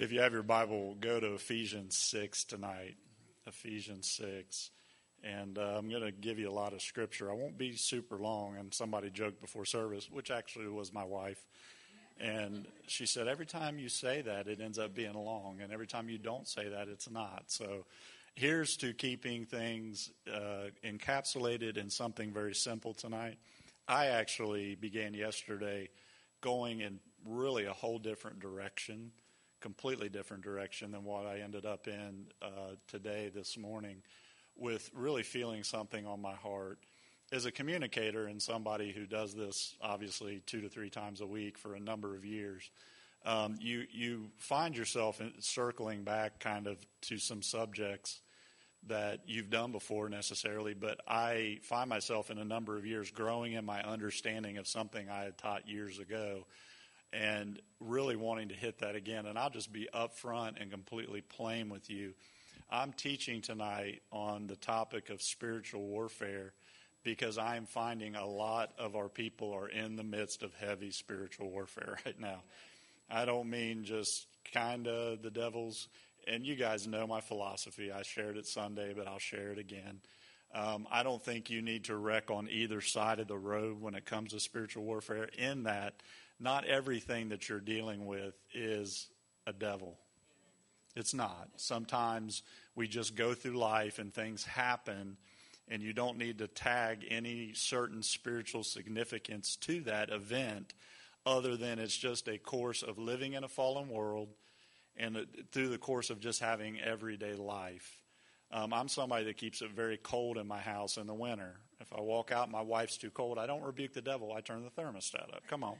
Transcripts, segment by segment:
If you have your Bible, go to Ephesians 6 tonight. Ephesians 6. And uh, I'm going to give you a lot of scripture. I won't be super long. And somebody joked before service, which actually was my wife. And she said, Every time you say that, it ends up being long. And every time you don't say that, it's not. So here's to keeping things uh, encapsulated in something very simple tonight. I actually began yesterday going in really a whole different direction, completely different direction than what I ended up in uh, today, this morning, with really feeling something on my heart. As a communicator and somebody who does this obviously two to three times a week for a number of years, um, you you find yourself circling back kind of to some subjects that you've done before necessarily, but I find myself in a number of years growing in my understanding of something I had taught years ago and really wanting to hit that again. And I'll just be upfront and completely plain with you. I'm teaching tonight on the topic of spiritual warfare because I'm finding a lot of our people are in the midst of heavy spiritual warfare right now. I don't mean just kind of the devil's and you guys know my philosophy. I shared it Sunday, but I'll share it again. Um, I don't think you need to wreck on either side of the road when it comes to spiritual warfare, in that not everything that you're dealing with is a devil. It's not. Sometimes we just go through life and things happen, and you don't need to tag any certain spiritual significance to that event other than it's just a course of living in a fallen world and through the course of just having everyday life. Um, I'm somebody that keeps it very cold in my house in the winter. If I walk out, my wife's too cold. I don't rebuke the devil. I turn the thermostat up. Come on,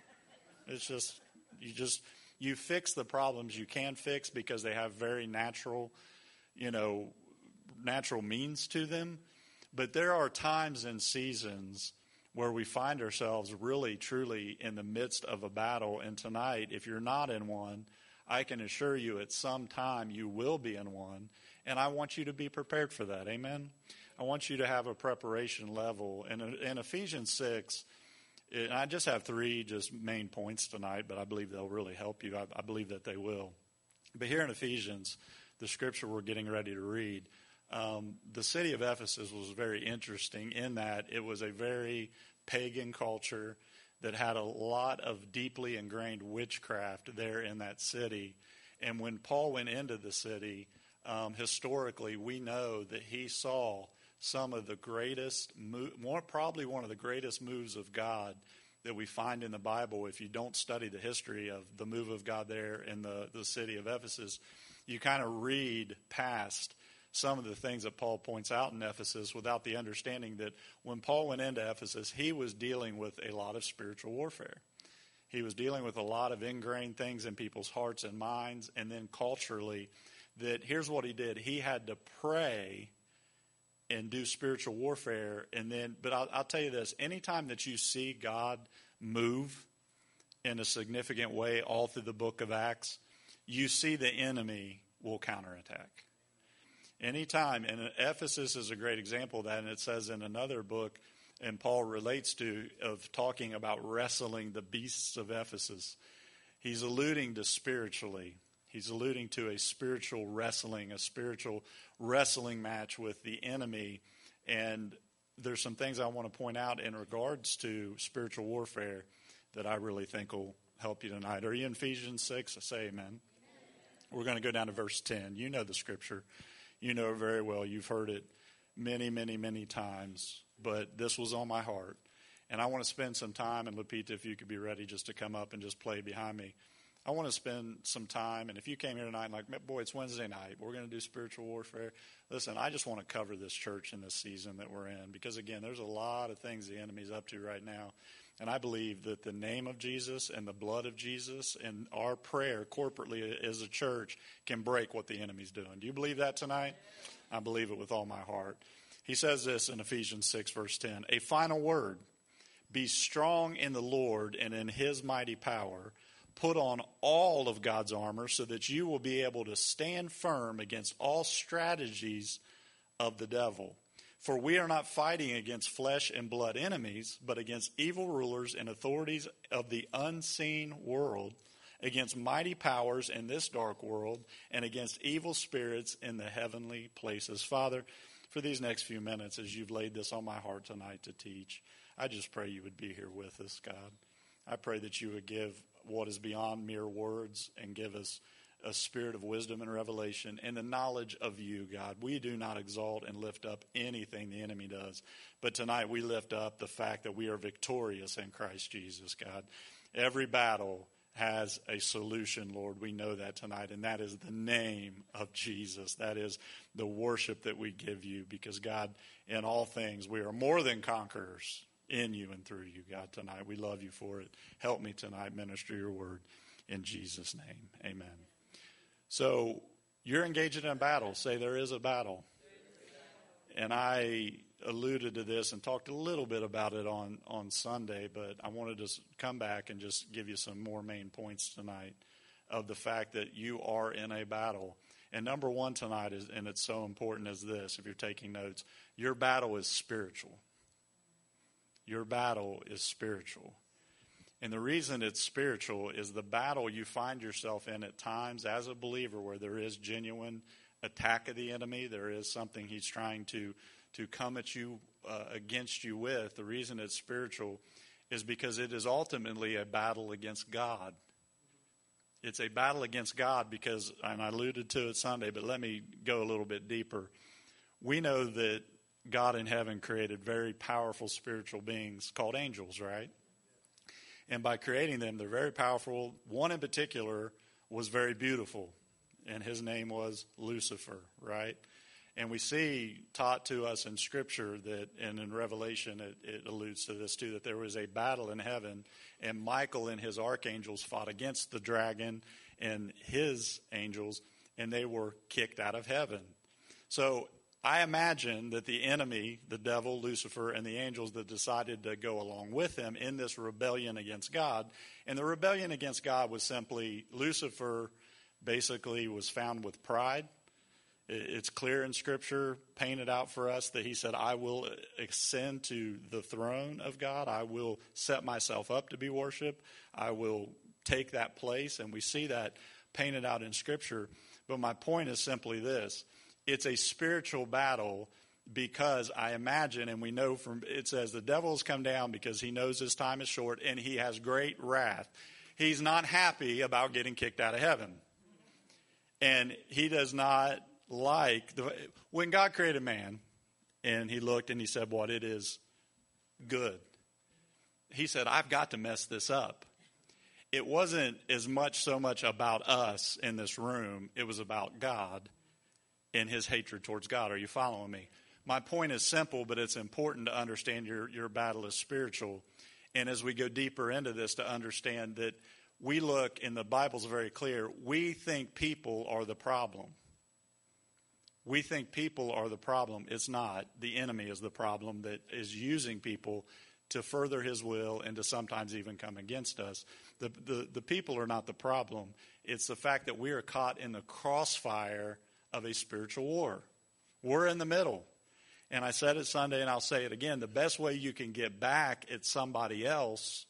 it's just you just you fix the problems you can fix because they have very natural, you know, natural means to them. But there are times and seasons where we find ourselves really, truly in the midst of a battle. And tonight, if you're not in one, I can assure you at some time you will be in one, and I want you to be prepared for that. Amen? I want you to have a preparation level. And in Ephesians 6, and I just have three just main points tonight, but I believe they'll really help you. I, I believe that they will. But here in Ephesians, the scripture we're getting ready to read, um, the city of Ephesus was very interesting in that it was a very pagan culture that had a lot of deeply ingrained witchcraft there in that city. And when Paul went into the city, um, historically, we know that he saw some of the greatest, more probably one of the greatest moves of God that we find in the Bible. If you don't study the history of the move of God there in the, the city of Ephesus, you kind of read past some of the things that Paul points out in Ephesus without the understanding that when Paul went into Ephesus, he was dealing with a lot of spiritual warfare. He was dealing with a lot of ingrained things in people's hearts and minds, and then culturally, that here's what he did he had to pray and do spiritual warfare. And then, but I'll, I'll tell you this anytime that you see God move in a significant way all through the book of Acts, you see the enemy will counterattack. Anytime, and Ephesus is a great example of that, and it says in another book, and Paul relates to, of talking about wrestling the beasts of Ephesus. He's alluding to spiritually. He's alluding to a spiritual wrestling, a spiritual wrestling match with the enemy. And there's some things I want to point out in regards to spiritual warfare that I really think will help you tonight. Are you in Ephesians 6? I Say amen. amen. We're going to go down to verse 10. You know the scripture. You know it very well. You've heard it many, many, many times. But this was on my heart. And I want to spend some time, and Lupita, if you could be ready just to come up and just play behind me. I want to spend some time, and if you came here tonight and like, boy, it's Wednesday night, we're going to do spiritual warfare. Listen, I just want to cover this church in this season that we're in because, again, there's a lot of things the enemy's up to right now. And I believe that the name of Jesus and the blood of Jesus and our prayer corporately as a church can break what the enemy's doing. Do you believe that tonight? I believe it with all my heart. He says this in Ephesians 6, verse 10 A final word Be strong in the Lord and in his mighty power. Put on all of God's armor so that you will be able to stand firm against all strategies of the devil. For we are not fighting against flesh and blood enemies, but against evil rulers and authorities of the unseen world, against mighty powers in this dark world and against evil spirits in the heavenly places. Father, for these next few minutes, as you've laid this on my heart tonight to teach, I just pray you would be here with us, God. I pray that you would give what is beyond mere words and give us a spirit of wisdom and revelation and the knowledge of you, God. We do not exalt and lift up anything the enemy does. But tonight we lift up the fact that we are victorious in Christ Jesus, God. Every battle has a solution, Lord. We know that tonight, and that is the name of Jesus. That is the worship that we give you because, God, in all things, we are more than conquerors in you and through you, God, tonight. We love you for it. Help me tonight minister your word in Jesus' name. Amen. So you're engaged in a battle. Say there is a battle. And I alluded to this and talked a little bit about it on, on Sunday, but I wanted to come back and just give you some more main points tonight of the fact that you are in a battle. And number one tonight is, and it's so important as this, if you're taking notes, your battle is spiritual. Your battle is spiritual. And the reason it's spiritual is the battle you find yourself in at times as a believer where there is genuine attack of the enemy, there is something he's trying to, to come at you uh, against you with. The reason it's spiritual is because it is ultimately a battle against God. It's a battle against God because, and I alluded to it Sunday, but let me go a little bit deeper. We know that God in heaven created very powerful spiritual beings called angels, right? And by creating them, they're very powerful. One in particular was very beautiful, and his name was Lucifer, right? And we see taught to us in Scripture that, and in Revelation, it, it, alludes to this too, that there was a battle in heaven, and Michael and his archangels fought against the dragon and his angels, and they were kicked out of heaven. So I imagine that the enemy, the devil, Lucifer, and the angels that decided to go along with him in this rebellion against God, and the rebellion against God was simply Lucifer basically was found with pride. It's clear in Scripture, painted out for us, that he said, I will ascend to the throne of God. I will set myself up to be worshiped. I will take that place. And we see that painted out in Scripture. But my point is simply this it's a spiritual battle because I imagine, and we know from it says the devil has come down because he knows his time is short and he has great wrath. He's not happy about getting kicked out of heaven. And he does not like the, when God created man and he looked and he said, What it is good. He said, I've got to mess this up. It wasn't as much so much about us in this room, it was about God in his hatred towards God. Are you following me? My point is simple, but it's important to understand your, your battle is spiritual. And as we go deeper into this, to understand that we look, and the Bible's very clear, we think people are the problem. We think people are the problem. It's not. The enemy is the problem that is using people to further his will and to sometimes even come against us. The, the, the people are not the problem. It's the fact that we are caught in the crossfire of a spiritual war. We're in the middle. And I said it Sunday and I'll say it again. The best way you can get back at somebody else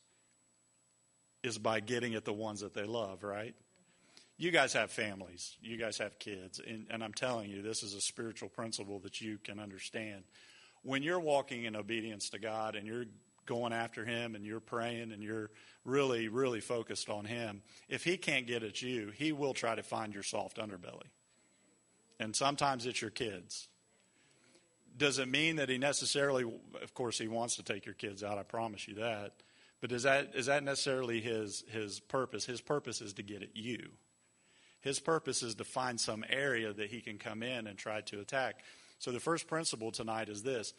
is by getting at the ones that they love, right? You guys have families, you guys have kids, and, and I'm telling you, this is a spiritual principle that you can understand. When you're walking in obedience to God and you're going after Him and you're praying and you're really, really focused on Him, if He can't get at you, He will try to find your soft underbelly and sometimes it's your kids. Does it mean that he necessarily, of course, he wants to take your kids out? I promise you that. But is that is that necessarily his his purpose? His purpose is to get at you. His purpose is to find some area that he can come in and try to attack. So the first principle tonight is this: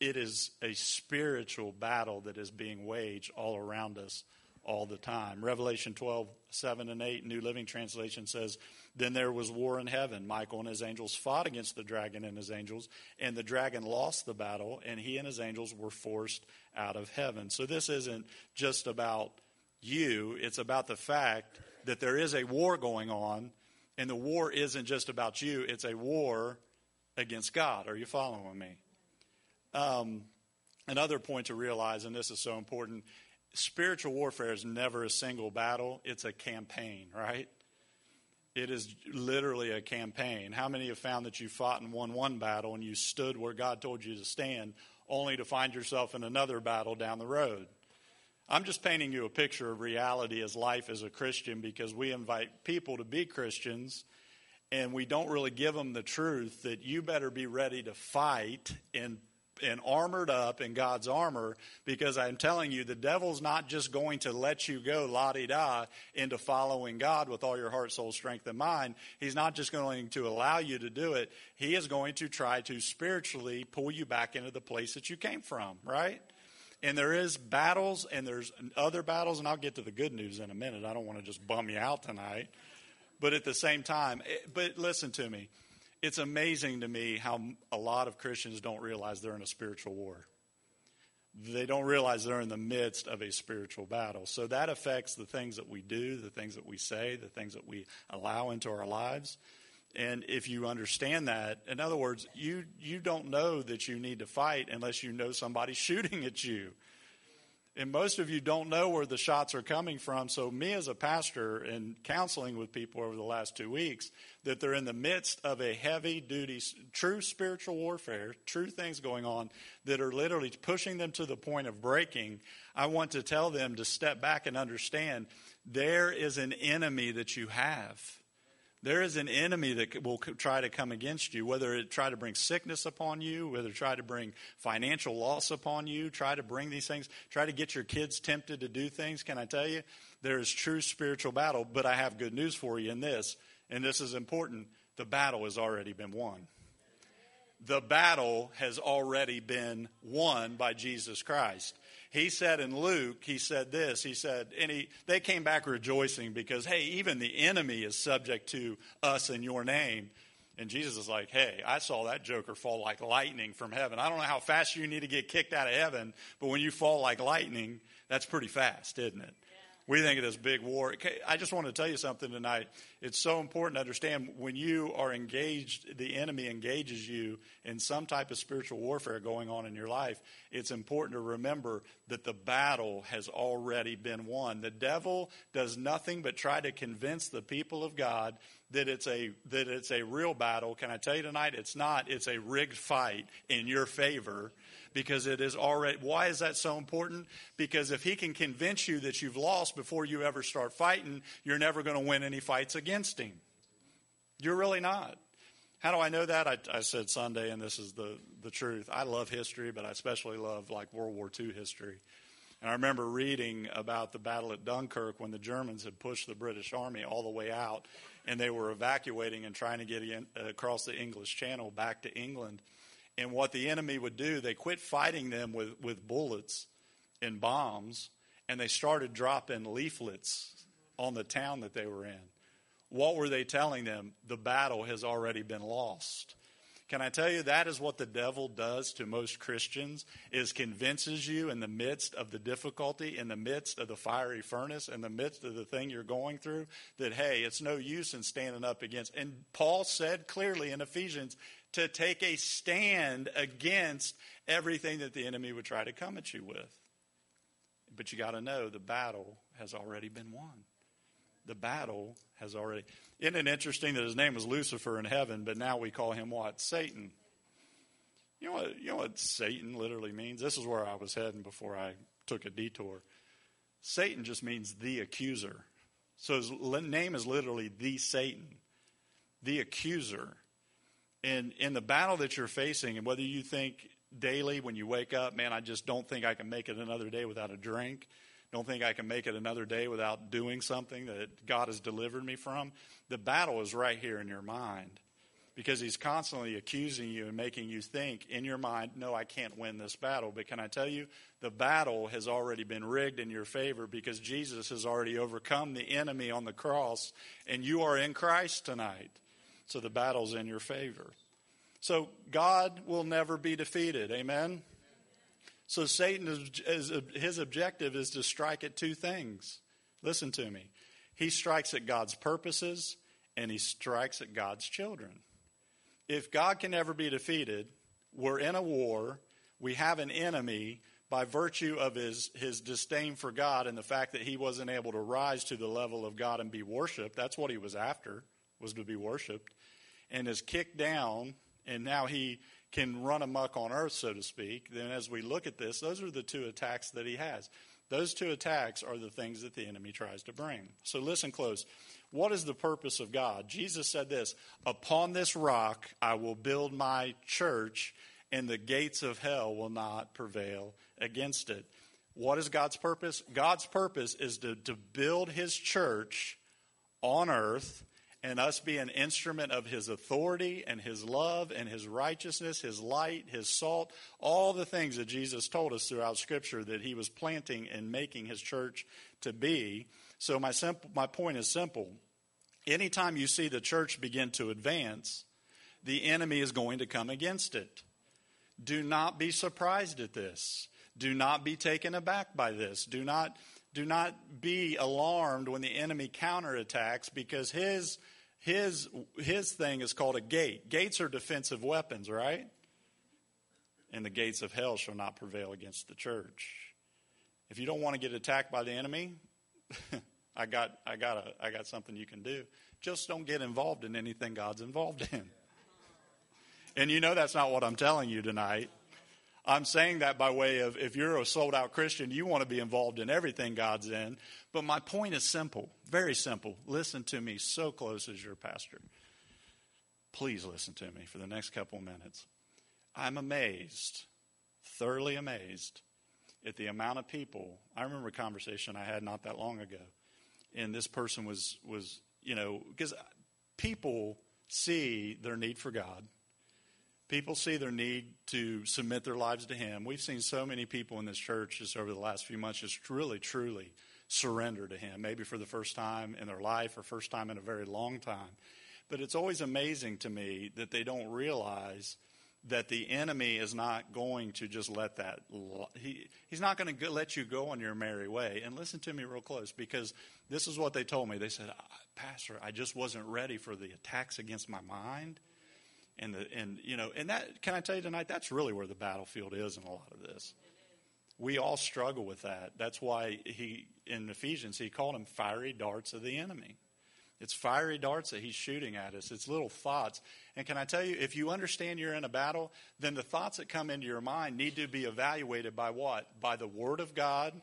it is a spiritual battle that is being waged all around us all the time. Revelation 12, 7 and 8, New Living Translation says, Then there was war in heaven. Michael and his angels fought against the dragon and his angels, and the dragon lost the battle, and he and his angels were forced out of heaven. So this isn't just about you, it's about the fact that there is a war going on, and the war isn't just about you, it's a war against God. Are you following me? Um, another point to realize, and this is so important, spiritual warfare is never a single battle, it's a campaign, right? It is literally a campaign. How many have found that you fought and won one battle and you stood where God told you to stand, only to find yourself in another battle down the road? I'm just painting you a picture of reality as life as a Christian because we invite people to be Christians and we don't really give them the truth that you better be ready to fight and and armored up in God's armor because I'm telling you, the devil's not just going to let you go la di da into following God with all your heart, soul, strength, and mind. He's not just going to allow you to do it. He is going to try to spiritually pull you back into the place that you came from, right? And there is battles and there's other battles, and I'll get to the good news in a minute. I don't want to just bum you out tonight. But at the same time, eh, but listen to me it's amazing to me how a lot of Christians don't realize they're in a spiritual war. They don't realize they're in the midst of a spiritual battle. So that affects the things that we do, the things that we say, the things that we allow into our lives. And if you understand that, in other words, you, you don't know that you need to fight unless you know somebody's shooting at you. And most of you don't know where the shots are coming from. So, me as a pastor and counseling with people over the last two weeks, that they're in the midst of a heavy duty, true spiritual warfare, true things going on that are literally pushing them to the point of breaking. I want to tell them to step back and understand there is an enemy that you have. There is an enemy that will try to come against you, whether it try to bring sickness upon you, whether it try to bring financial loss upon you, try to bring these things, try to get your kids tempted to do things. Can I tell you? There is true spiritual battle, but I have good news for you in this, and this is important. The battle has already been won. The battle has already been won by Jesus Christ he said in Luke, he said this. He said, and he, they came back rejoicing because, hey, even the enemy is subject to us in your name. And Jesus is like, hey, I saw that joker fall like lightning from heaven. I don't know how fast you need to get kicked out of heaven, but when you fall like lightning, that's pretty fast, isn't it? We think of this big war. I just want to tell you something tonight. It's so important to understand when you are engaged, the enemy engages you in some type of spiritual warfare going on in your life. It's important to remember that the battle has already been won. The devil does nothing but try to convince the people of God that it's a that it's a real battle. Can I tell you tonight? It's not. It's a rigged fight in your favor because it is already. Why is that so important? Because if he can convince you that you've lost before you ever start fighting, you're never going to win any fights against him. You're really not. How do I know that? I, I, said Sunday, and this is the, the truth. I love history, but I especially love like World War II history. And I remember reading about the battle at Dunkirk when the Germans had pushed the British army all the way out, and they were evacuating and trying to get in, uh, across the English Channel back to England. And what the enemy would do, they quit fighting them with, with bullets and bombs, and they started dropping leaflets on the town that they were in. What were they telling them? The battle has already been lost. Can I tell you that is what the devil does to most Christians is convinces you in the midst of the difficulty, in the midst of the fiery furnace, in the midst of the thing you're going through that hey, it's no use in standing up against. And Paul said clearly in Ephesians, to take a stand against everything that the enemy would try to come at you with. But you got to know the battle has already been won. The battle has already. Isn't it interesting that his name was Lucifer in heaven, but now we call him what? Satan. You know what, you know what Satan literally means? This is where I was heading before I took a detour. Satan just means the accuser. So his name is literally the Satan, the accuser. And in the battle that you're facing, and whether you think daily when you wake up, man, I just don't think I can make it another day without a drink, don't think I can make it another day without doing something that God has delivered me from, the battle is right here in your mind because he's constantly accusing you and making you think in your mind, no, I can't win this battle. But can I tell you, the battle has already been rigged in your favor because Jesus has already overcome the enemy on the cross, and you are in Christ tonight. So the battle's in your favor. So God will never be defeated. Amen? So Satan, is, is, his objective is to strike at two things. Listen to me. He strikes at God's purposes and he strikes at God's children. If God can never be defeated, we're in a war, we have an enemy, by virtue of his, his disdain for God and the fact that he wasn't able to rise to the level of God and be worshiped. That's what he was after, was to be worshiped. And is kicked down, and now he can run amuck on earth, so to speak. Then, as we look at this, those are the two attacks that he has. Those two attacks are the things that the enemy tries to bring. So, listen close. What is the purpose of God? Jesus said this Upon this rock I will build my church, and the gates of hell will not prevail against it. What is God's purpose? God's purpose is to, to build his church on earth and us be an instrument of his authority and his love and his righteousness, his light, his salt, all the things that Jesus told us throughout Scripture that he was planting and making his church to be. So, my, simple, my point is simple. Anytime you see the church begin to advance, the enemy is going to come against it. Do not be surprised at this. Do not be taken aback by this. Do not, do not be alarmed when the enemy counterattacks because his, his, his thing is called a gate. Gates are defensive weapons, right? And the gates of hell shall not prevail against the church. If you don't want to get attacked by the enemy, I got, I got, a, I got something you can do. Just don't get involved in anything God's involved in. And you know that's not what I'm telling you tonight. I'm saying that by way of if you're a sold out Christian, you want to be involved in everything God's in. But my point is simple, very simple. Listen to me so close as your pastor. Please listen to me for the next couple of minutes. I'm amazed, thoroughly amazed, at the amount of people. I remember a conversation I had not that long ago, and this person was was you know because people see their need for God people see their need to submit their lives to Him. We've seen so many people in this church just over the last few months just really, truly surrender to Him, maybe for the first time in their life or first time in a very long time. But it's always amazing to me that they don't realize that the enemy is not going to just let that he, he's not going to let you go on your merry way and listen to me real close because this is what they told me they said pastor i just wasn't ready for the attacks against my mind and the and you know and that can I tell you tonight that's really where the battlefield is in a lot of this. We all struggle with that. That's why he in Ephesians he called them fiery darts of the enemy. It's fiery darts that he's shooting at us. It's little thoughts. And can I tell you, if you understand you're in a battle, then the thoughts that come into your mind need to be evaluated by what? By the Word of God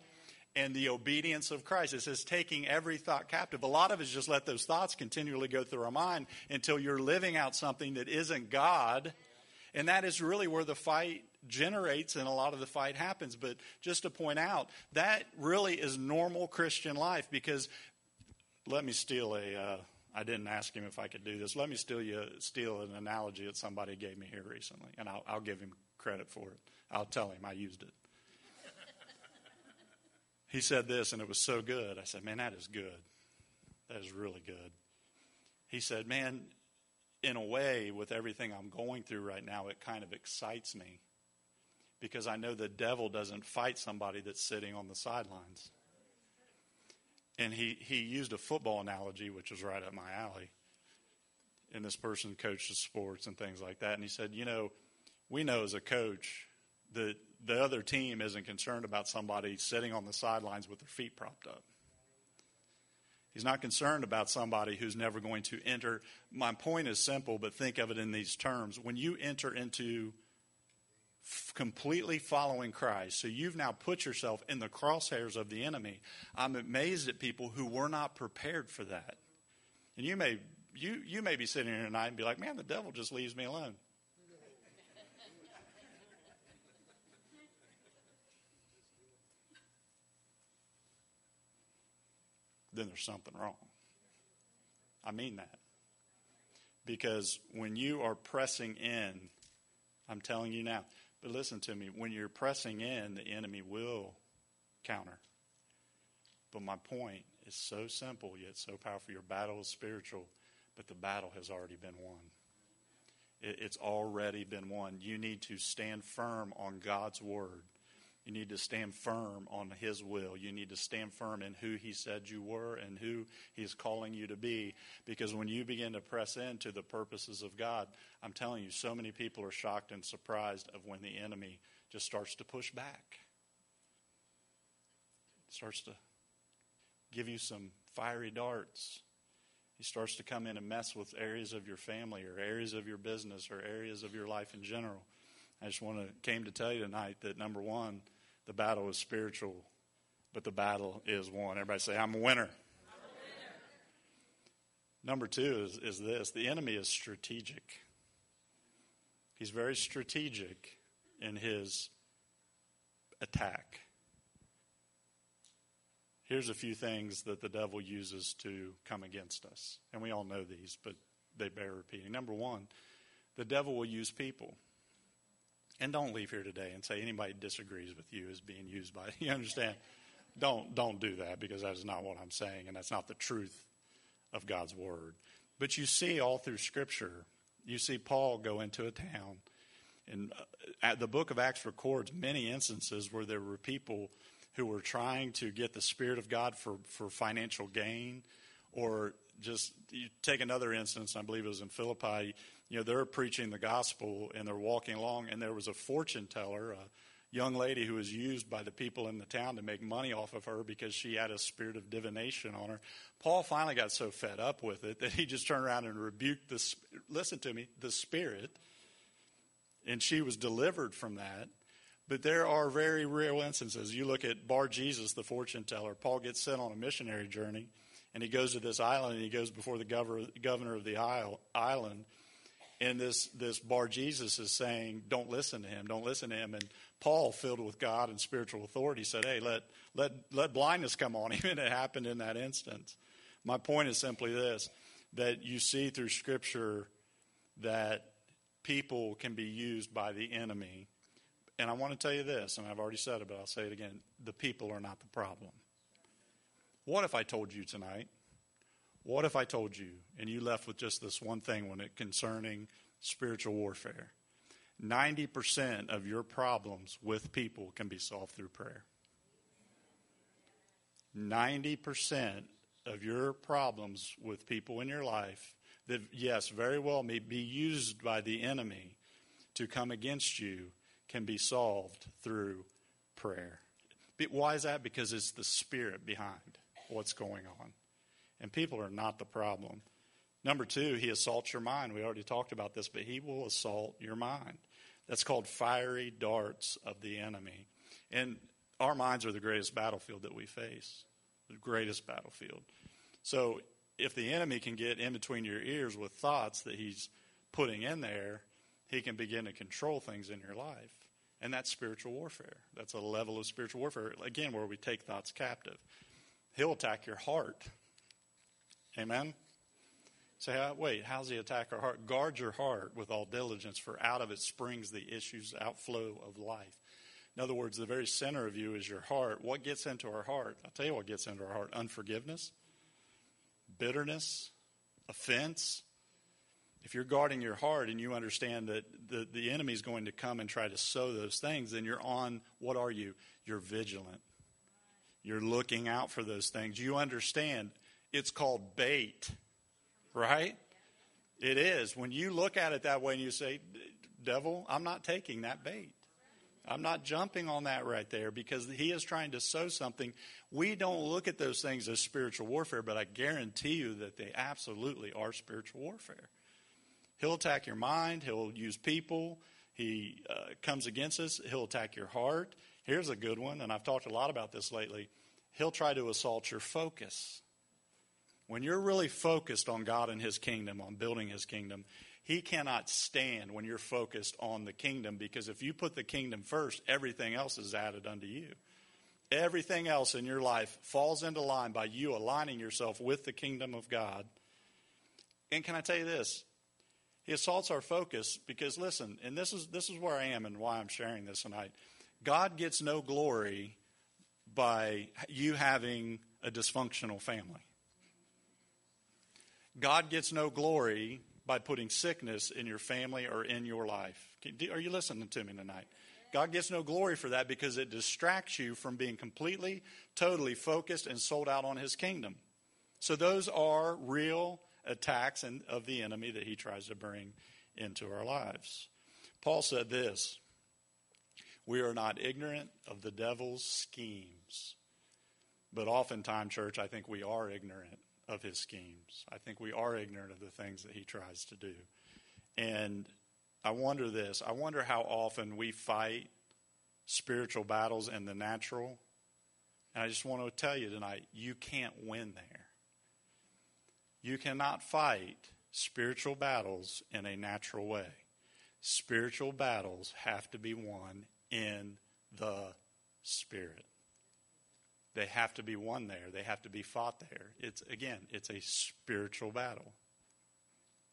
and the obedience of Christ. It says taking every thought captive. A lot of us just let those thoughts continually go through our mind until you're living out something that isn't God. And that is really where the fight generates and a lot of the fight happens. But just to point out, that really is normal Christian life because let me steal a. Uh, I didn't ask him if I could do this. Let me steal you steal an analogy that somebody gave me here recently, and I'll, I'll give him credit for it. I'll tell him I used it he said this, and it was so good. I said, Man, that is good. That is really good. He said, Man, in a way, with everything I'm going through right now, it kind of excites me because I know the devil doesn't fight somebody that's sitting on the sidelines. And he, he used a football analogy, which was right up my alley. And this person coaches sports and things like that. And he said, You know, we know as a coach that the other team isn't concerned about somebody sitting on the sidelines with their feet propped up. He's not concerned about somebody who's never going to enter. My point is simple, but think of it in these terms. When you enter into f- completely following Christ, so you've now put yourself in the crosshairs of the enemy, I'm amazed at people who were not prepared for that. And you may, you, you may be sitting here tonight and be like, man, the devil just leaves me alone. Then there's something wrong. I mean that. Because when you are pressing in, I'm telling you now, but listen to me, when you're pressing in, the enemy will counter. But my point is so simple yet so powerful. Your battle is spiritual, but the battle has already been won. It's already been won. You need to stand firm on God's word. You need to stand firm on His will. You need to stand firm in who He said you were and who He's calling you to be. Because when you begin to press into the purposes of God, I'm telling you, so many people are shocked and surprised of when the enemy just starts to push back. starts to give you some fiery darts. He starts to come in and mess with areas of your family or areas of your business or areas of your life in general. I just want to came to tell you tonight that number one, the battle is spiritual, but the battle is won. Everybody say, I'm a winner. Number two is, is this the enemy is strategic. He's very strategic in his attack. Here's a few things that the devil uses to come against us. And we all know these, but they bear repeating. Number one, the devil will use people. And don't leave here today and say anybody disagrees with you is being used by you understand? Don't don't do that because that is not what I'm saying and that's not the truth of God's word. But you see all through scripture, you see Paul go into a town and uh, the book of Acts records many instances where there were people who were trying to get the Spirit of God for, for financial gain, or just you take another instance, I believe it was in Philippi, you know, they're preaching the gospel and they're walking along, and there was a fortune teller, a young lady who was used by the people in the town to make money off of her because she had a spirit of divination on her. Paul finally got so fed up with it that he just turned around and rebuked the, listen to me, the spirit, and she was delivered from that. But there are very real instances. You look at Bar Jesus, the fortune teller. Paul gets sent on a missionary journey, and he goes to this island, and he goes before the governor of the island. And this, this Bar Jesus is saying, Don't listen to him, don't listen to him. And Paul, filled with God and spiritual authority, said, Hey, let, let, let blindness come on him. And it happened in that instance. My point is simply this that you see through Scripture that people can be used by the enemy and I want to tell you this, and I've already said it, but I'll say it again the people are not the problem. What if I told you tonight? What if I told you and you left with just this one thing when it concerning spiritual warfare? 90% of your problems with people can be solved through prayer. 90% of your problems with people in your life that, yes, very well may be used by the enemy to come against you can be solved through prayer. Why is that? Because it's the spirit behind what's going on. And people are not the problem. Number two, he assaults your mind. We already talked about this, but he will assault your mind. That's called fiery darts of the enemy. And our minds are the greatest battlefield that we face, the greatest battlefield. So if the enemy can get in between your ears with thoughts that he's putting in there, he can begin to control things in your life. And that's spiritual warfare. That's a level of spiritual warfare, again, where we take thoughts captive. He'll attack your heart. Amen? Say, uh, wait, how's he attack our heart? Guard your heart with all diligence, for out of it springs the issues, outflow of life. In other words, the very center of you is your heart. What gets into our heart? I'll tell you what gets into our heart unforgiveness, bitterness, offense, if you're guarding your heart and you understand that the, the enemy is going to come and try to sow those things, then you're on, what are you? You're vigilant. You're looking out for those things. You understand it's called bait, right? It is. When you look at it that way and you say, Devil, I'm not taking that bait. I'm not jumping on that right there because he is trying to sow something. We don't look at those things as spiritual warfare, but I guarantee you that they absolutely are spiritual warfare. He'll attack your mind. He'll use people. He uh, comes against us. He'll attack your heart. Here's a good one, and I've talked a lot about this lately. He'll try to assault your focus. When you're really focused on God and His kingdom, on building His kingdom, He cannot stand when you're focused on the kingdom because if you put the kingdom first, everything else is added unto you. Everything else in your life falls into line by you aligning yourself with the kingdom of God. And can I tell you this? He assaults our focus because listen, and this is this is where I am and why I'm sharing this tonight. God gets no glory by you having a dysfunctional family. God gets no glory by putting sickness in your family or in your life. Are you listening to me tonight? God gets no glory for that because it distracts you from being completely, totally focused and sold out on His kingdom. So, those are real attacks of the enemy that he tries to bring into our lives. Paul said this We are not ignorant of the devil's schemes. But oftentimes, church, I think we are ignorant of his schemes. I think we are ignorant of the things that he tries to do. And I wonder this I wonder how often we fight spiritual battles in the natural. And I just want to tell you tonight you can't win there. You cannot fight spiritual battles in a natural way. Spiritual battles have to be won in the Spirit. They have to be won there. They have to be fought there. It's again, it's a spiritual battle.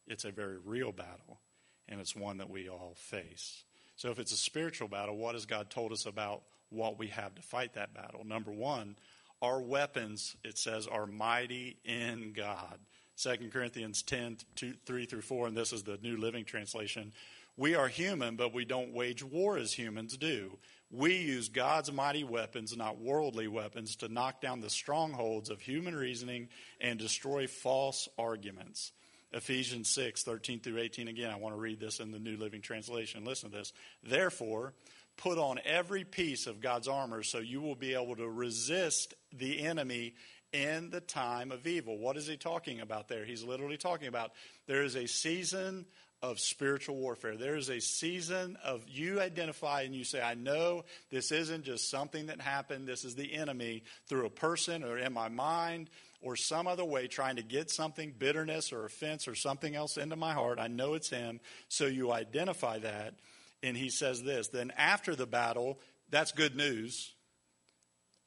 It's a very real battle, and it's one that we all face. So if it's a spiritual battle, what has God told us about what we have to fight that battle? Number 1, our weapons, it says, are mighty in God. 2 Corinthians 10, 2, 3 through 4, and this is the New Living Translation. We are human, but we don't wage war as humans do. We use God's mighty weapons, not worldly weapons, to knock down the strongholds of human reasoning and destroy false arguments. Ephesians 6, 13 through 18. Again, I want to read this in the New Living Translation. Listen to this. Therefore, put on every piece of God's armor so you will be able to resist the enemy in the time of evil. What is he talking about there? He's literally talking about there is a season of spiritual warfare. There is a season of you identify and you say, I know this isn't just something that happened. This is the enemy through a person or in my mind or some other way trying to get something, bitterness or offense or something else into my heart. I know it's him. So you identify that. And he says this then after the battle, that's good news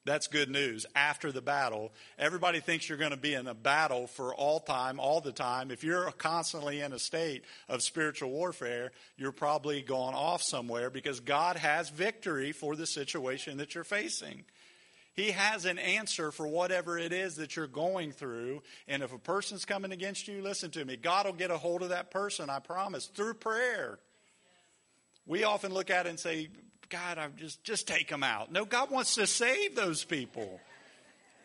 that's good news. After the battle, everybody thinks you're going to be in a battle for all time, all the time. If you're constantly in a state of spiritual warfare, you're probably gone off somewhere because God has victory for the situation that you're facing. He has an answer for whatever it is that you're going through. And if a person's coming against you, listen to me. God will get a hold of that person, I promise, through prayer. We often look at it and say, God, I'm just, just take them out. No, God wants to save those people.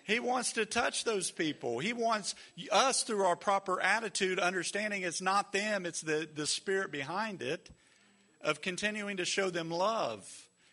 He wants to touch those people. He wants us through our proper attitude, understanding it's not them, it's the, the spirit behind it, of continuing to show them love,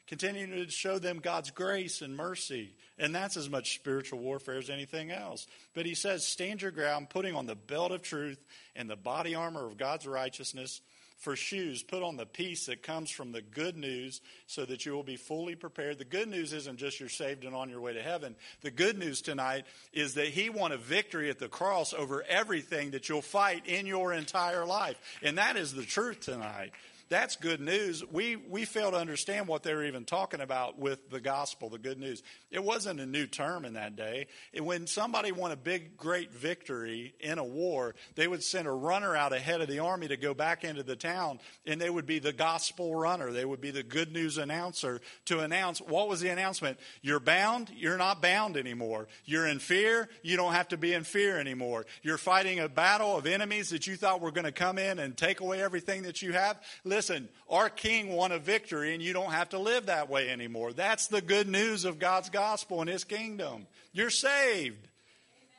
continuing to show them God's grace and mercy. And that's as much spiritual warfare as anything else. But he says, stand your ground, putting on the belt of truth and the body armor of God's righteousness for shoes, put on the peace that comes from the good news so that you will be fully prepared. The good news isn't just you're saved and on your way to heaven. The good news tonight is that He won a victory at the cross over everything that you'll fight in your entire life. And that is the truth tonight. That's good news. We, we fail to understand what they were even talking about with the gospel, the good news. It wasn't a new term in that day. It, when somebody won a big, great victory in a war, they would send a runner out ahead of the army to go back into the town, and they would be the gospel runner. They would be the good news announcer to announce what was the announcement? You're bound, you're not bound anymore. You're in fear, you don't have to be in fear anymore. You're fighting a battle of enemies that you thought were going to come in and take away everything that you have. Listen, Listen, our King won a victory, and you don't have to live that way anymore. That's the good news of God's gospel and His kingdom. You're saved.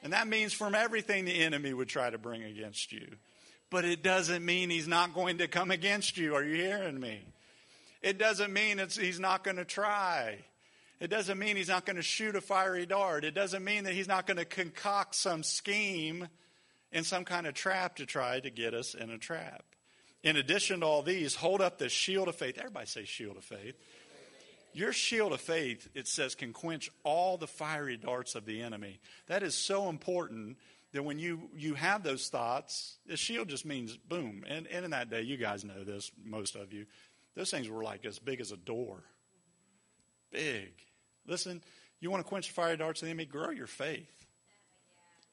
And that means from everything the enemy would try to bring against you. But it doesn't mean he's not going to come against you. Are you hearing me? It doesn't mean he's not going to try. It doesn't mean he's not going to shoot a fiery dart. It doesn't mean that he's not going to concoct some scheme in some kind of trap to try to get us in a trap. In addition to all these, hold up the shield of faith. Everybody say shield of faith. Your shield of faith, it says, can quench all the fiery darts of the enemy. That is so important that when you, you have those thoughts, the shield just means boom. And, and in that day, you guys know this, most of you, those things were like as big as a door. Big. Listen, you want to quench the fiery darts of the enemy, grow your faith.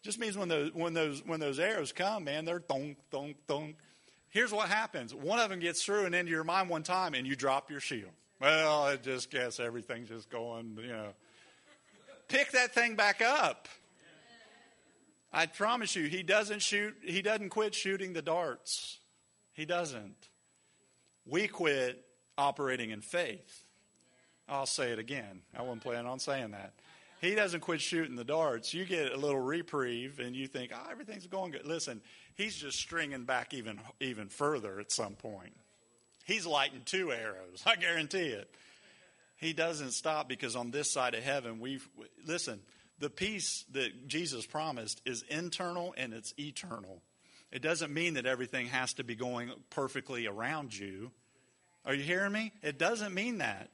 Just means when those when those when those arrows come, man, they're thunk, thunk, thunk here's what happens one of them gets through and into your mind one time and you drop your shield. Well, I just guess everything's just going, you know. Pick that thing back up. I promise you, he doesn't shoot, he doesn't quit shooting the darts. He doesn't. We quit operating in faith. I'll say it again. I wasn't planning on saying that. He doesn't quit shooting the darts. You get a little reprieve and you think, oh, everything's going good. Listen, he's just stringing back even even further at some point. He's lighting two arrows. I guarantee it. He doesn't stop because on this side of heaven, we've listen. the peace that Jesus promised is internal and it's eternal. It doesn't mean that everything has to be going perfectly around you. Are you hearing me? It doesn't mean that.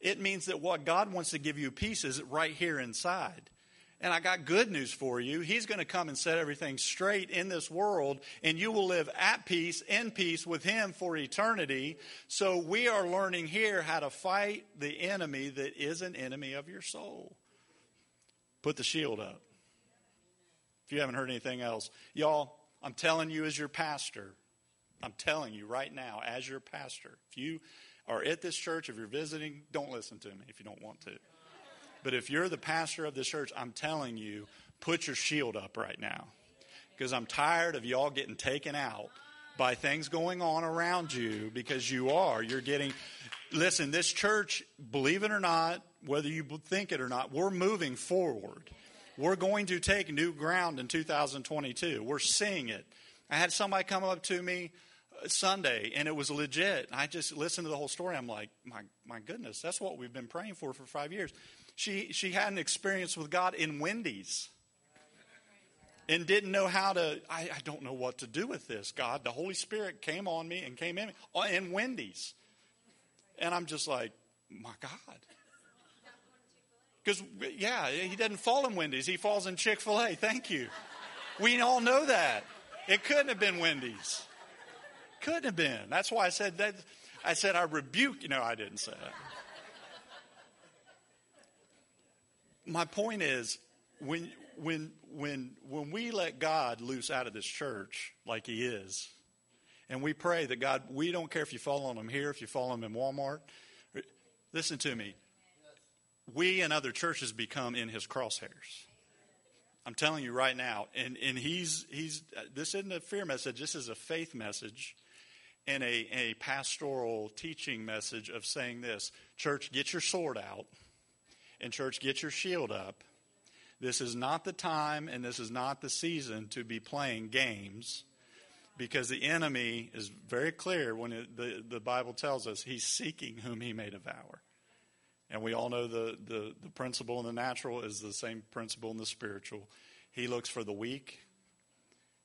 It means that what God wants to give you peace is right here inside. And I got good news for you. He's going to come and set everything straight in this world, and you will live at peace, in peace with Him for eternity. So we are learning here how to fight the enemy that is an enemy of your soul. Put the shield up. If you haven't heard anything else, y'all, I'm telling you as your pastor, I'm telling you right now, as your pastor, if you are at this church, if you're visiting, don't listen to me if you don't want to. But if you're the pastor of this church, I'm telling you, put your shield up right now. Because I'm tired of y'all getting taken out by things going on around you because you are. You're getting. Listen, this church, believe it or not, whether you think it or not, we're moving forward. We're going to take new ground in 2022. We're seeing it. I had somebody come up to me uh, Sunday, and it was legit. I just listened to the whole story. I'm like, my, my goodness, that's what we've been praying for for five years. She, she had an experience with God in Wendy's and didn't know how to, I, I don't know what to do with this, God. The Holy Spirit came on me and came in me uh, in Wendy's. And I'm just like, my God. Because, yeah, he doesn't fall in Wendy's, he falls in Chick fil A. Thank you. We all know that. It couldn't have been Wendy's. Couldn't have been. That's why I said that. I said, I rebuke. Know, I didn't say that. My point is when when when when we let God loose out of this church like he is and we pray that God we don't care if you fall on him here if you fall on him in Walmart listen to me. We and other churches become in his crosshairs. I'm telling you right now and and he's he's this isn't a fear message this is a faith message and a, a pastoral teaching message of saying this church get your sword out and, church, get your shield up. This is not the time and this is not the season to be playing games because the enemy is very clear when it, the, the Bible tells us he's seeking whom he may devour. And we all know the, the, the principle in the natural is the same principle in the spiritual. He looks for the weak,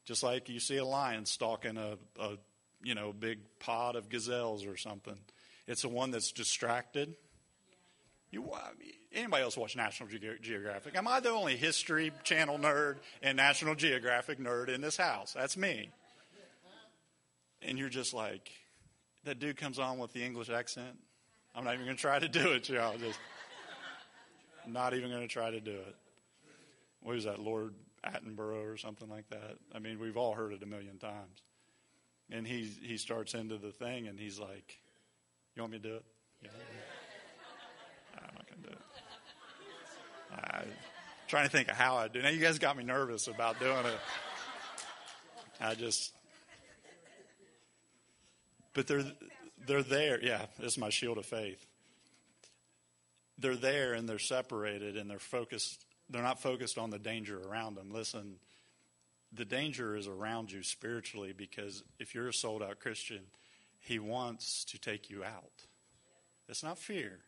just like you see a lion stalking a, a you know big pod of gazelles or something. It's the one that's distracted. You, anybody else watch National Ge- Geographic? Am I the only History Channel nerd and National Geographic nerd in this house? That's me. And you're just like, that dude comes on with the English accent. I'm not even going to try to do it, y'all. Just not even going to try to do it. What is that, Lord Attenborough or something like that? I mean, we've all heard it a million times. And he he starts into the thing, and he's like, "You want me to do it?" Yeah. I'm trying to think of how I do. Now you guys got me nervous about doing it. I just, but they're they're there. Yeah, this is my shield of faith. They're there and they're separated and they're focused. They're not focused on the danger around them. Listen, the danger is around you spiritually because if you're a sold out Christian, He wants to take you out. It's not fear.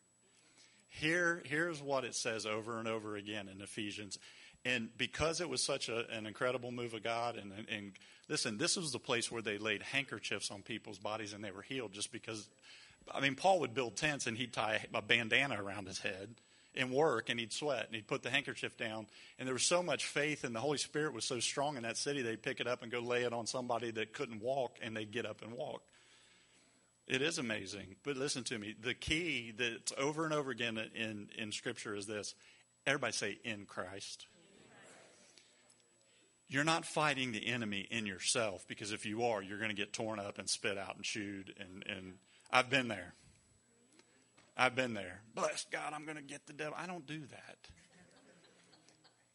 Here, here's what it says over and over again in Ephesians. And because it was such a, an incredible move of God, and, and listen, this was the place where they laid handkerchiefs on people's bodies and they were healed just because. I mean, Paul would build tents and he'd tie a bandana around his head and work and he'd sweat and he'd put the handkerchief down. And there was so much faith and the Holy Spirit was so strong in that city, they'd pick it up and go lay it on somebody that couldn't walk and they'd get up and walk. It is amazing. But listen to me. The key that's over and over again in, in Scripture is this. Everybody say, in Christ. You're not fighting the enemy in yourself because if you are, you're going to get torn up and spit out and chewed. And, and I've been there. I've been there. Bless God, I'm going to get the devil. I don't do that.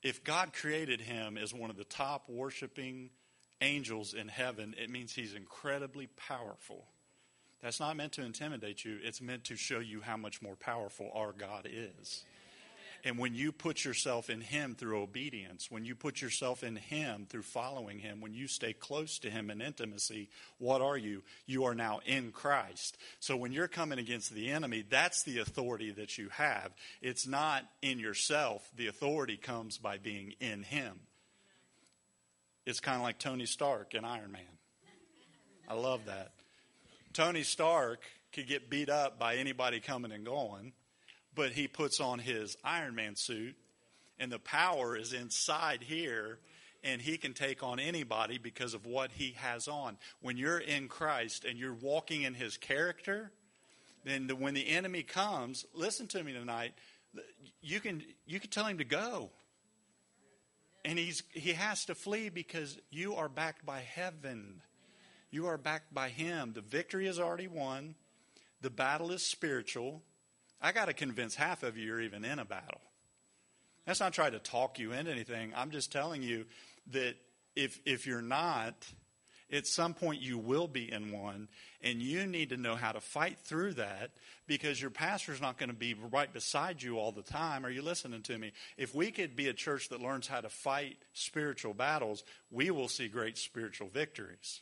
If God created him as one of the top worshiping angels in heaven, it means he's incredibly powerful. That's not meant to intimidate you, it's meant to show you how much more powerful our God is. And when you put yourself in Him through obedience, when you put yourself in Him through following Him, when you stay close to Him in intimacy, what are you? You are now in Christ. So when you're coming against the enemy, that's the authority that you have. It's not in yourself. The authority comes by being in Him. It's kind of like Tony Stark in Iron Man. I love that. Tony Stark could get beat up by anybody coming and going but he puts on his Iron Man suit, and the power is inside here, and he can take on anybody because of what he has on. When you're in Christ and you're walking in his character, then the, when the enemy comes, listen to me tonight. You can you can tell him to go, and he's he has to flee because you are backed by heaven. You are backed by him. The victory is already won. The battle is spiritual. I got to convince half of you you're even in a battle. That's not trying to talk you into anything. I'm just telling you that if if you're not, at some point you will be in one, and you need to know how to fight through that because your pastor's not going to be right beside you all the time. Are you listening to me? If we could be a church that learns how to fight spiritual battles, we will see great spiritual victories.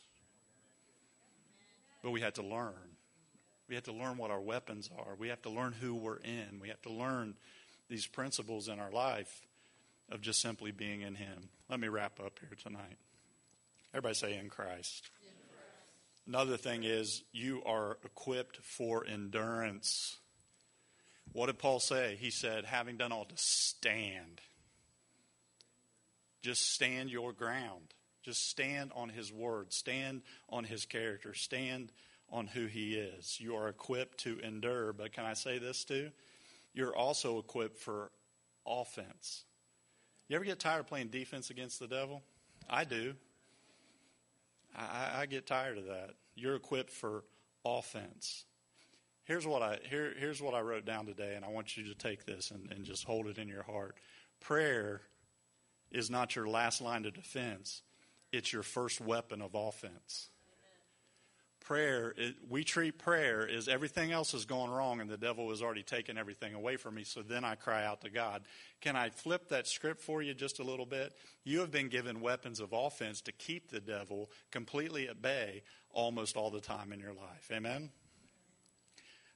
But we had to learn. We have to learn what our weapons are. We have to learn who we're in. We have to learn these principles in our life of just simply being in Him. Let me wrap up here tonight. Everybody say, in Christ. In Christ. Another thing is, you are equipped for endurance. What did Paul say? He said, having done all to stand. Just stand your ground. Just stand on his word. Stand on his character. Stand on who He is. You are equipped to endure. But can I say this too? You're also equipped for offense. You ever get tired of playing defense against the devil? I do. I, I get tired of that. You're equipped for offense. Here's what I here, here's what I wrote down today, and I want you to take this and, and just hold it in your heart. Prayer is not your last line of defense; it's your first weapon of offense prayer, it, we treat prayer as everything else is going wrong and the devil has already taken everything away from me. So then I cry out to God. Can I flip that script for you just a little bit? You have been given weapons of offense to keep the devil completely at bay almost all the time in your life. Amen?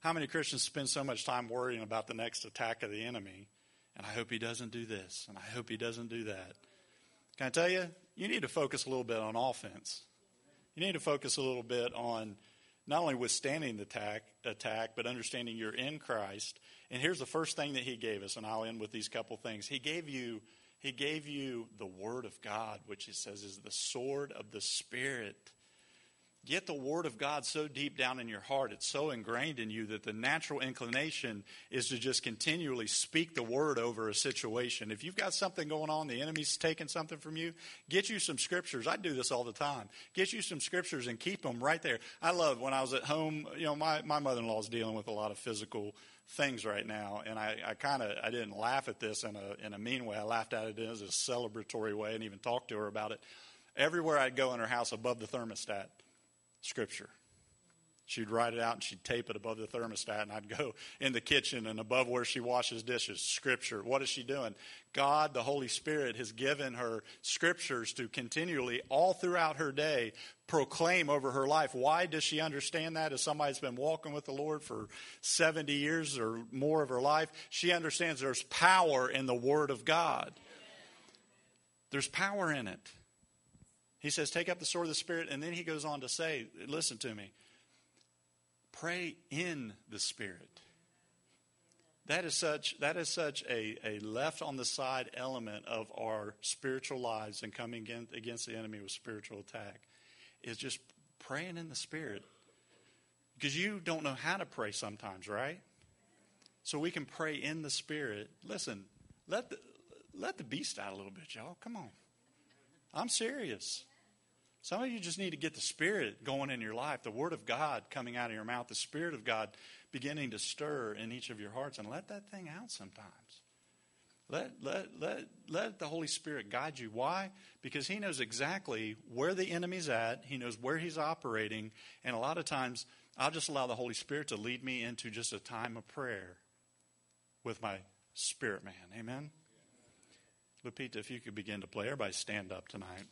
How many Christians spend so much time worrying about the next attack of the enemy? And I hope he doesn't do this, and I hope he doesn't do that. Can I tell you? You need to focus a little bit on offense. You need to focus a little bit on not only withstanding the attack, attack, but understanding you're in Christ. And here's the first thing that He gave us, and I'll end with these couple things. He gave you, He gave you the Word of God, which He says is the sword of the Spirit. Get the Word of God so deep down in your heart, it's so ingrained in you that the natural inclination is to just continually speak the Word over a situation. If you've got something going on, the enemy's taking something from you, get you some scriptures. I do this all the time. Get you some scriptures and keep them right there. I love when I was at home, you know, my, my mother in law is dealing with a lot of physical things right now, and I, I kind of I didn't laugh at this in a in a mean way. I laughed at it as a celebratory way, and even talked to her about it. Everywhere I'd go in her house, above the thermostat, Scripture. She'd write it out and she'd tape it above the thermostat, and I'd go in the kitchen and above where she washes dishes, Scripture. What is she doing? God, the Holy Spirit, has given her Scriptures to continually, all throughout her day, proclaim over her life. Why does she understand that? As somebody that's been walking with the Lord for 70 years or more of her life, she understands there's power in the Word of God. There's power in it. He says, Take up the sword of the Spirit. And then he goes on to say, Listen to me. Pray in the Spirit. That is such, that is such a, a left on the side element of our spiritual lives and coming against the enemy with spiritual attack is just praying in the Spirit. Because you don't know how to pray sometimes, right? So we can pray in the Spirit. Listen, let the, let the beast out a little bit, y'all. Come on. I'm serious. Some of you just need to get the Spirit going in your life, the Word of God coming out of your mouth, the Spirit of God beginning to stir in each of your hearts, and let that thing out sometimes. Let, let, let, let the Holy Spirit guide you. Why? Because He knows exactly where the enemy's at, He knows where He's operating, and a lot of times I'll just allow the Holy Spirit to lead me into just a time of prayer with my spirit man. Amen? Lupita, if you could begin to play, everybody stand up tonight.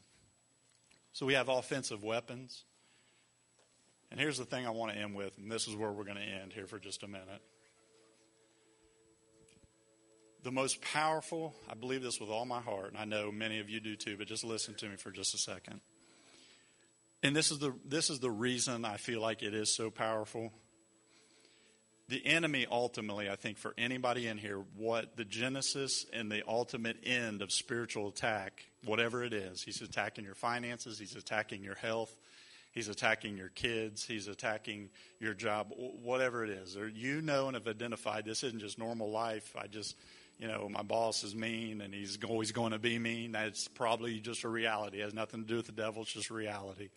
So we have offensive weapons. And here's the thing I want to end with, and this is where we're going to end here for just a minute. The most powerful, I believe this with all my heart, and I know many of you do too, but just listen to me for just a second. And this is the this is the reason I feel like it is so powerful the enemy ultimately, I think, for anybody in here, what the genesis and the ultimate end of spiritual attack, whatever it is, he's attacking your finances, he's attacking your health, he's attacking your kids, he's attacking your job, whatever it is. Or you know and have identified this isn't just normal life. I just, you know, my boss is mean and he's always going to be mean. That's probably just a reality. It has nothing to do with the devil, it's just reality.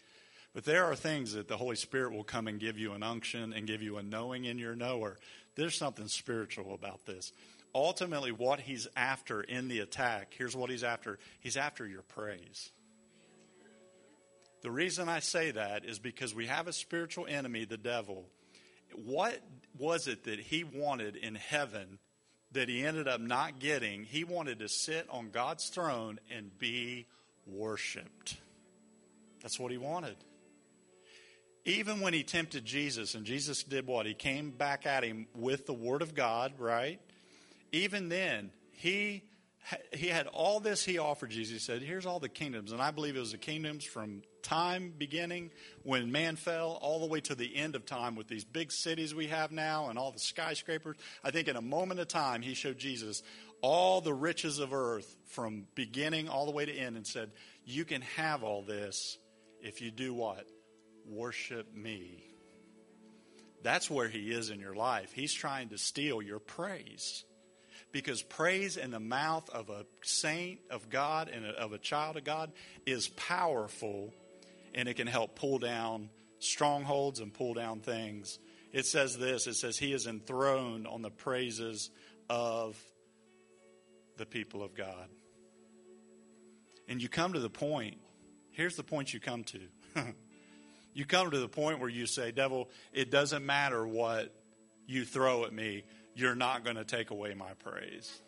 But there are things that the Holy Spirit will come and give you an unction and give you a knowing in your knower. There's something spiritual about this. Ultimately, what he's after in the attack, here's what he's after he's after your praise. The reason I say that is because we have a spiritual enemy, the devil. What was it that he wanted in heaven that he ended up not getting? He wanted to sit on God's throne and be worshiped. That's what he wanted. Even when he tempted Jesus, and Jesus did what? He came back at him with the Word of God, right? Even then, he he had all this he offered Jesus. He said, Here's all the kingdoms. And I believe it was the kingdoms from time beginning when man fell all the way to the end of time with these big cities we have now and all the skyscrapers. I think in a moment of time, he showed Jesus all the riches of earth from beginning all the way to end and said, You can have all this if you do what? Worship me. That's where he is in your life. He's trying to steal your praise. Because praise in the mouth of a saint of God and of a child of God is powerful and it can help pull down strongholds and pull down things. It says this it says, He is enthroned on the praises of the people of God. And you come to the point, here's the point you come to. You come to the point where you say, Devil, it doesn't matter what you throw at me, you're not going to take away my praise.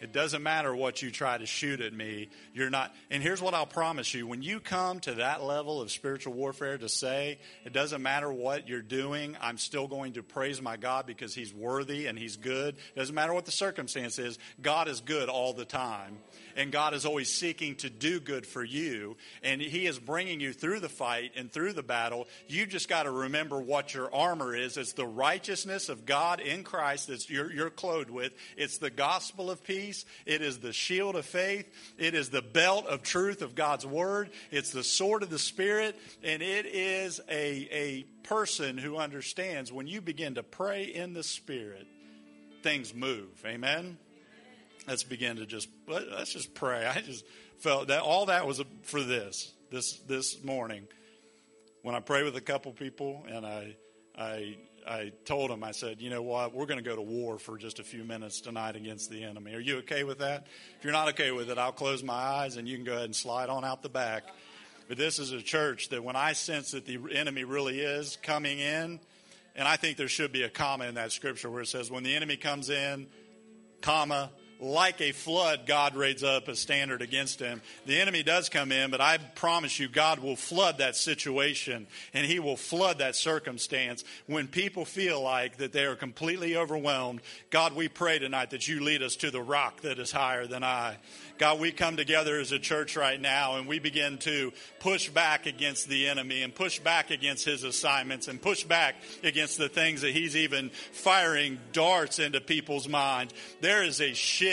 It doesn't matter what you try to shoot at me. You're not. And here's what I'll promise you when you come to that level of spiritual warfare to say, it doesn't matter what you're doing, I'm still going to praise my God because He's worthy and He's good. It doesn't matter what the circumstance is, God is good all the time and God is always seeking to do good for you, and He is bringing you through the fight and through the battle. You just got to remember what your armor is. It's the righteousness of God in Christ that you're, you're clothed with. It's the gospel of peace. It is the shield of faith. It is the belt of truth of God's word. It's the sword of the Spirit, and it is a, a person who understands when you begin to pray in the Spirit, things move. Amen let's begin to just let's just pray. I just felt that all that was for this this this morning when I pray with a couple people and I I I told him, I said, you know what, we're going to go to war for just a few minutes tonight against the enemy. Are you okay with that? If you're not okay with it, I'll close my eyes and you can go ahead and slide on out the back. But this is a church that when I sense that the enemy really is coming in, and I think there should be a comma in that scripture where it says, when the enemy comes in, comma, like a flood, God raises up a standard against him. The enemy does come in, but I promise you, God will flood that situation and he will flood that circumstance. When people feel like that they are completely overwhelmed, God, we pray tonight that you lead us to the rock that is higher than I. God, we come together as a church right now and we begin to push back against the enemy and push back against his assignments and push back against the things that he's even firing darts into people's minds. There is a shift.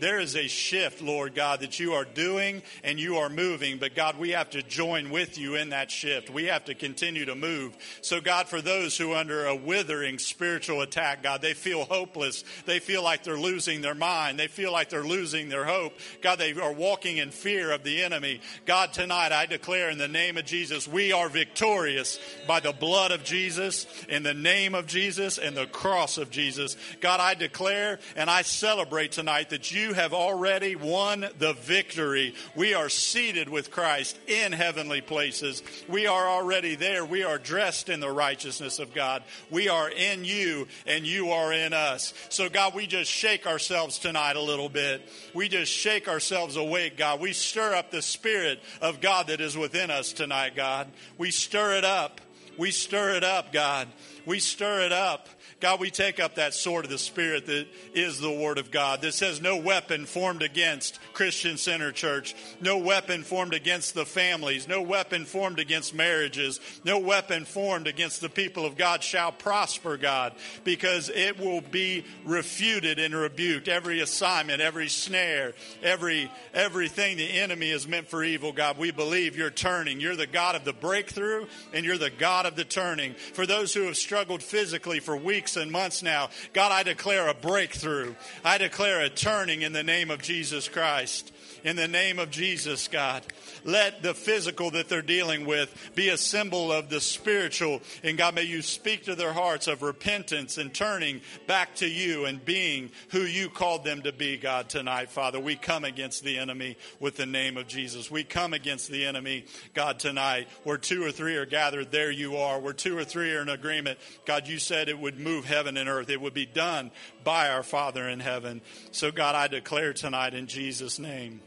There is a shift, Lord God, that you are doing and you are moving. But God, we have to join with you in that shift. We have to continue to move. So, God, for those who are under a withering spiritual attack, God, they feel hopeless. They feel like they're losing their mind. They feel like they're losing their hope. God, they are walking in fear of the enemy. God, tonight I declare in the name of Jesus, we are victorious by the blood of Jesus, in the name of Jesus, and the cross of Jesus. God, I declare and I celebrate tonight that you have already won the victory. We are seated with Christ in heavenly places. We are already there. We are dressed in the righteousness of God. We are in you and you are in us. So, God, we just shake ourselves tonight a little bit. We just shake ourselves awake, God. We stir up the Spirit of God that is within us tonight, God. We stir it up. We stir it up, God. We stir it up. God, we take up that sword of the Spirit that is the Word of God that says, No weapon formed against Christian Center Church, no weapon formed against the families, no weapon formed against marriages, no weapon formed against the people of God shall prosper, God, because it will be refuted and rebuked. Every assignment, every snare, every everything the enemy is meant for evil, God, we believe you're turning. You're the God of the breakthrough and you're the God of the turning. For those who have struggled physically for weeks, weeks and months now. God, I declare a breakthrough. I declare a turning in the name of Jesus Christ in the name of Jesus, God. Let the physical that they're dealing with be a symbol of the spiritual. And God, may you speak to their hearts of repentance and turning back to you and being who you called them to be, God, tonight, Father. We come against the enemy with the name of Jesus. We come against the enemy, God, tonight. Where two or three are gathered, there you are. Where two or three are in agreement, God, you said it would move heaven and earth. It would be done by our Father in heaven. So, God, I declare tonight in Jesus' name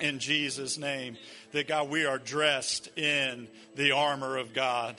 in Jesus' name that God, we are dressed in the armor of God.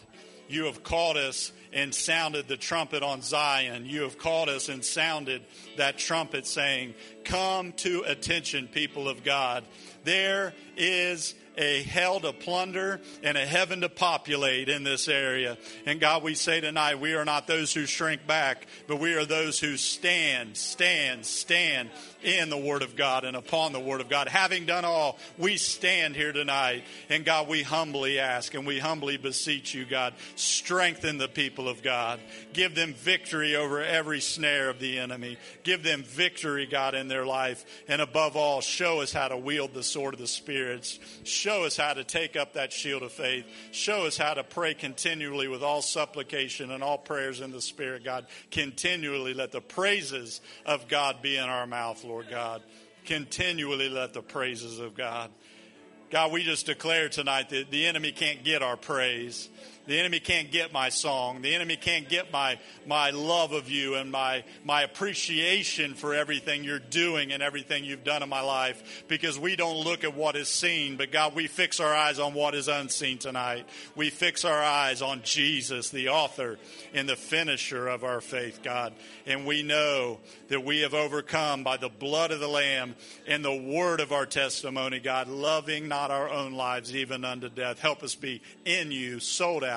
You have called us and sounded the trumpet on Zion. You have called us and sounded that trumpet saying, Come to attention, people of God. There is a hell to plunder and a heaven to populate in this area. And God, we say tonight, we are not those who shrink back, but we are those who stand, stand, stand in the Word of God and upon the Word of God. Having done all, we stand here tonight. And God, we humbly ask and we humbly beseech you, God, strengthen the people of God. Give them victory over every snare of the enemy. Give them victory, God, in their life. And above all, show us how to wield the sword of the spirits. Show us how to take up that shield of faith. Show us how to pray continually with all supplication and all prayers in the Spirit, God. Continually let the praises of God be in our mouth, Lord God. Continually let the praises of God. God, we just declare tonight that the enemy can't get our praise. The enemy can't get my song. The enemy can't get my, my love of you and my, my appreciation for everything you're doing and everything you've done in my life because we don't look at what is seen, but God, we fix our eyes on what is unseen tonight. We fix our eyes on Jesus, the author and the finisher of our faith, God. And we know that we have overcome by the blood of the Lamb and the word of our testimony, God, loving not our own lives even unto death. Help us be in you, sold out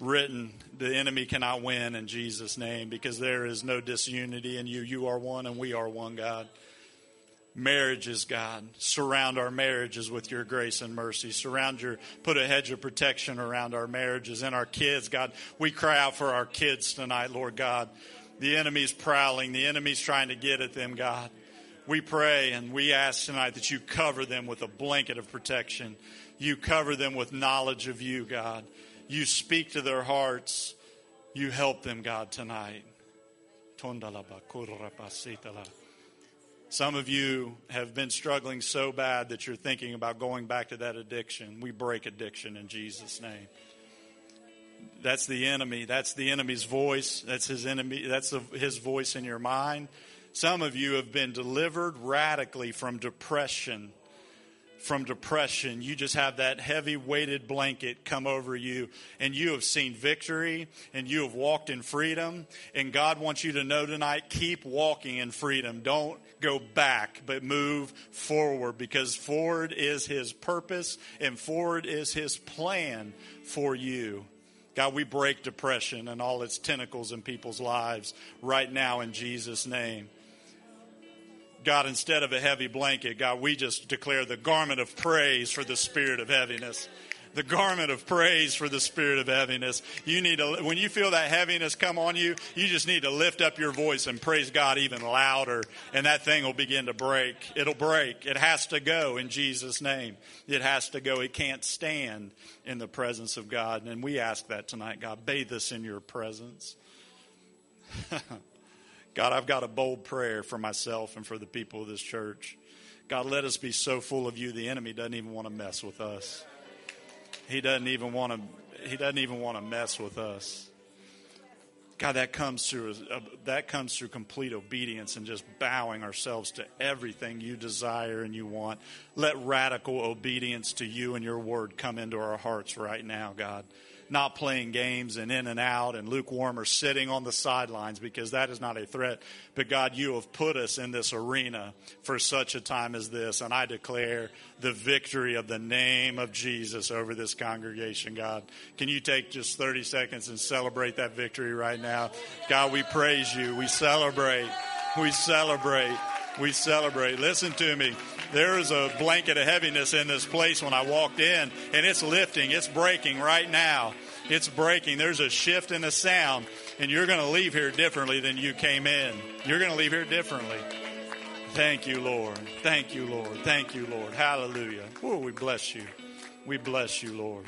written, the enemy cannot win in Jesus' name because there is no disunity in you. You are one and we are one, God. Marriages, God. Surround our marriages with your grace and mercy. Surround your, put a hedge of protection around our marriages and our kids, God. We cry out for our kids tonight, Lord God. The enemy's prowling, the enemy's trying to get at them, God. We pray and we ask tonight that you cover them with a blanket of protection. You cover them with knowledge of you, God. You speak to their hearts. You help them, God, tonight. Some of you have been struggling so bad that you're thinking about going back to that addiction. We break addiction in Jesus' name. That's the enemy. That's the enemy's voice. That's his enemy. That's his voice in your mind. Some of you have been delivered radically from depression from depression. You just have that heavy weighted blanket come over you, and you have seen victory and you have walked in freedom. And God wants you to know tonight keep walking in freedom. Don't go back, but move forward because forward is His purpose and forward is His plan for you. God, we break depression and all its tentacles in people's lives right now in Jesus' name. God, instead of a heavy blanket, God, we just declare the garment of praise for the spirit of heaviness the garment of praise for the spirit of heaviness. You need to, when you feel that heaviness come on you, you just need to lift up your voice and praise God even louder, and that thing will begin to break. It'll break. It has to go in Jesus' name. It has to go. It can't stand in the presence of God. And we ask that tonight, God. Bathe us in your presence. God, I've got a bold prayer for myself and for the people of this church. God, let us be so full of you, the enemy doesn't even want to mess with us. He doesn't even want to. He doesn't even want to mess with us. God, that comes through uh, that comes through complete obedience and just bowing ourselves to everything you desire and you want. Let radical obedience to you and your word come into our hearts right now, God not playing games and in and out and lukewarm or sitting on the sidelines because that is not a threat. But God, you have put us in this arena for such a time as this. And I declare the victory of the name of Jesus over this congregation, God. Can you take just 30 seconds and celebrate that victory right now? God, we praise you. We celebrate. We celebrate. We celebrate. Listen to me. There is a blanket of heaviness in this place when I walked in, and it's lifting, it's breaking right now. It's breaking. There's a shift in the sound, and you're going to leave here differently than you came in. You're going to leave here differently. Thank you, Lord. Thank you, Lord. Thank you, Lord. Hallelujah. We bless you. We bless you, Lord.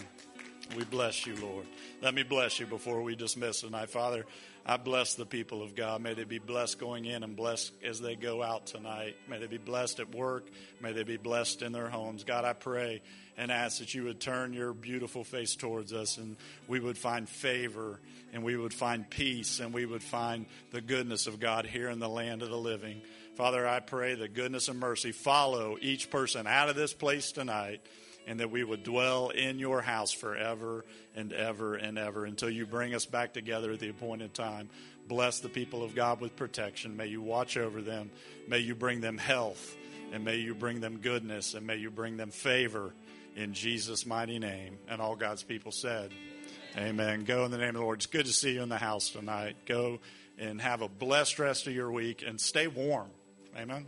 We bless you, Lord. Let me bless you before we dismiss tonight. Father, I bless the people of God. May they be blessed going in and blessed as they go out tonight. May they be blessed at work. May they be blessed in their homes. God, I pray and ask that you would turn your beautiful face towards us and we would find favor and we would find peace and we would find the goodness of God here in the land of the living. Father, I pray that goodness and mercy follow each person out of this place tonight and that we would dwell in your house forever and ever and ever until you bring us back together at the appointed time. Bless the people of God with protection. May you watch over them. May you bring them health, and may you bring them goodness, and may you bring them favor in Jesus' mighty name. And all God's people said, Amen. Go in the name of the Lord. It's good to see you in the house tonight. Go and have a blessed rest of your week and stay warm. Amen.